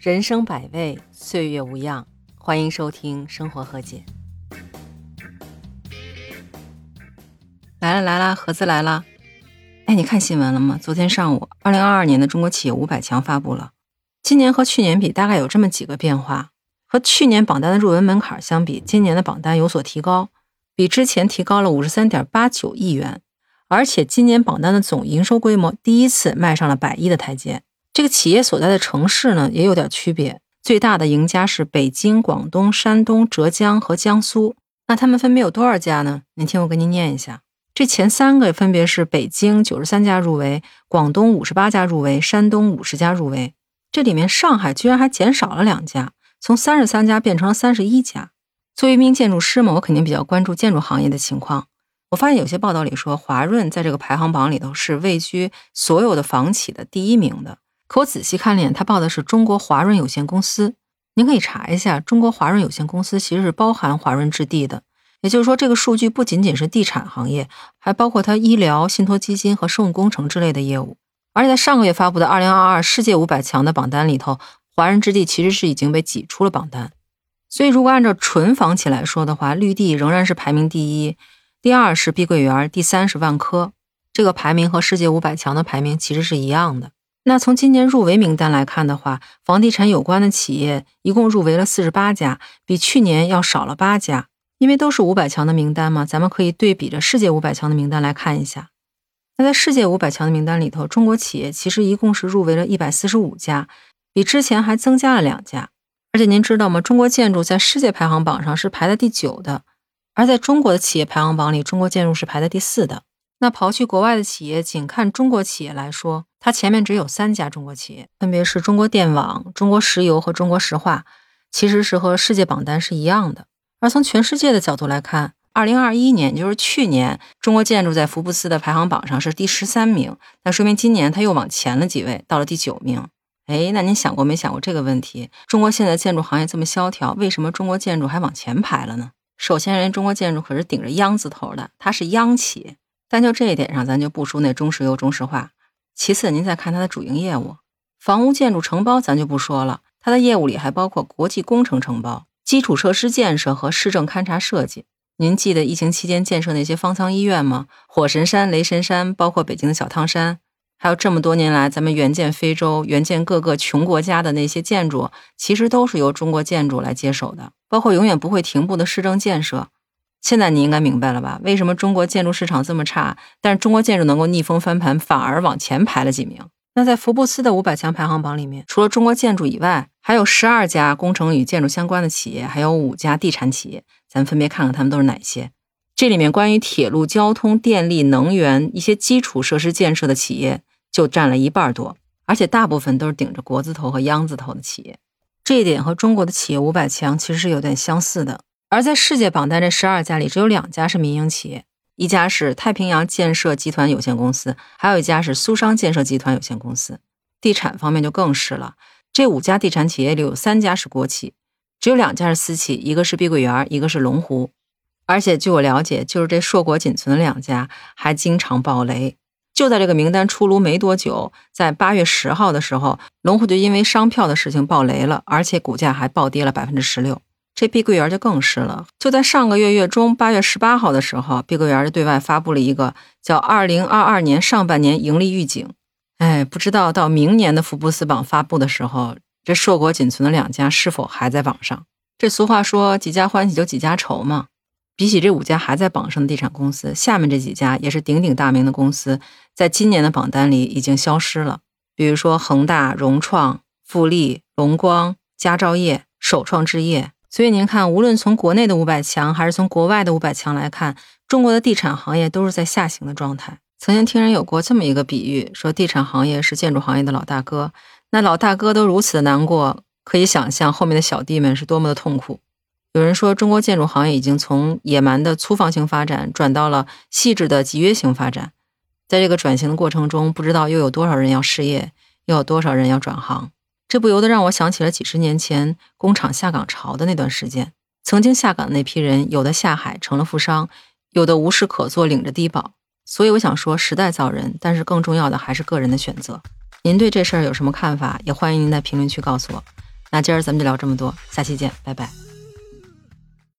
人生百味，岁月无恙。欢迎收听《生活和解》。来了来了，盒子来了。哎，你看新闻了吗？昨天上午，二零二二年的中国企业五百强发布了。今年和去年比，大概有这么几个变化。和去年榜单的入围门槛相比，今年的榜单有所提高，比之前提高了五十三点八九亿元。而且今年榜单的总营收规模第一次迈上了百亿的台阶。这个企业所在的城市呢，也有点区别。最大的赢家是北京、广东、山东、浙江和江苏。那他们分别有多少家呢？您听我给您念一下。这前三个分别是北京九十三家入围，广东五十八家入围，山东五十家入围。这里面上海居然还减少了两家，从三十三家变成了三十一家。作为一名建筑师嘛，我肯定比较关注建筑行业的情况。我发现有些报道里说，华润在这个排行榜里头是位居所有的房企的第一名的。可我仔细看了一眼，他报的是中国华润有限公司。您可以查一下，中国华润有限公司其实是包含华润置地的。也就是说，这个数据不仅仅是地产行业，还包括它医疗、信托基金和生物工程之类的业务。而且在上个月发布的2022世界五百强的榜单里头，华润置地其实是已经被挤出了榜单。所以，如果按照纯房企来说的话，绿地仍然是排名第一。第二是碧桂园，第三是万科，这个排名和世界五百强的排名其实是一样的。那从今年入围名单来看的话，房地产有关的企业一共入围了四十八家，比去年要少了八家。因为都是五百强的名单嘛，咱们可以对比着世界五百强的名单来看一下。那在世界五百强的名单里头，中国企业其实一共是入围了一百四十五家，比之前还增加了两家。而且您知道吗？中国建筑在世界排行榜上是排在第九的。而在中国的企业排行榜里，中国建筑是排在第四的。那刨去国外的企业，仅看中国企业来说，它前面只有三家中国企业，分别是中国电网、中国石油和中国石化，其实是和世界榜单是一样的。而从全世界的角度来看，二零二一年，也就是去年，中国建筑在福布斯的排行榜上是第十三名，那说明今年它又往前了几位，到了第九名。哎，那您想过没想过这个问题？中国现在建筑行业这么萧条，为什么中国建筑还往前排了呢？首先，人中国建筑可是顶着央字头的，它是央企，但就这一点上，咱就不输那中石油、中石化。其次，您再看它的主营业务，房屋建筑承包，咱就不说了，它的业务里还包括国际工程承包、基础设施建设和市政勘察设计。您记得疫情期间建设那些方舱医院吗？火神山、雷神山，包括北京的小汤山。还有这么多年来，咱们援建非洲、援建各个穷国家的那些建筑，其实都是由中国建筑来接手的，包括永远不会停步的市政建设。现在你应该明白了吧？为什么中国建筑市场这么差，但是中国建筑能够逆风翻盘，反而往前排了几名？那在福布斯的五百强排行榜里面，除了中国建筑以外，还有十二家工程与建筑相关的企业，还有五家地产企业。咱分别看看他们都是哪些。这里面关于铁路、交通、电力、能源一些基础设施建设的企业。就占了一半多，而且大部分都是顶着国字头和央字头的企业，这一点和中国的企业五百强其实是有点相似的。而在世界榜单这十二家里，只有两家是民营企业，一家是太平洋建设集团有限公司，还有一家是苏商建设集团有限公司。地产方面就更是了，这五家地产企业里有三家是国企，只有两家是私企，一个是碧桂园，一个是龙湖。而且据我了解，就是这硕果仅存的两家还经常爆雷。就在这个名单出炉没多久，在八月十号的时候，龙湖就因为商票的事情爆雷了，而且股价还暴跌了百分之十六。这碧桂园就更是了。就在上个月月中，八月十八号的时候，碧桂园就对外发布了一个叫《二零二二年上半年盈利预警》。哎，不知道到明年的福布斯榜发布的时候，这硕果仅存的两家是否还在榜上？这俗话说几家欢喜就几家愁嘛。比起这五家还在榜上的地产公司，下面这几家也是鼎鼎大名的公司，在今年的榜单里已经消失了。比如说恒大、融创、富力、龙光、佳兆业、首创置业。所以您看，无论从国内的五百强，还是从国外的五百强来看，中国的地产行业都是在下行的状态。曾经听人有过这么一个比喻，说地产行业是建筑行业的老大哥，那老大哥都如此的难过，可以想象后面的小弟们是多么的痛苦。有人说，中国建筑行业已经从野蛮的粗放型发展转到了细致的集约型发展。在这个转型的过程中，不知道又有多少人要失业，又有多少人要转行。这不由得让我想起了几十年前工厂下岗潮的那段时间。曾经下岗的那批人，有的下海成了富商，有的无事可做，领着低保。所以我想说，时代造人，但是更重要的还是个人的选择。您对这事儿有什么看法？也欢迎您在评论区告诉我。那今儿咱们就聊这么多，下期见，拜拜。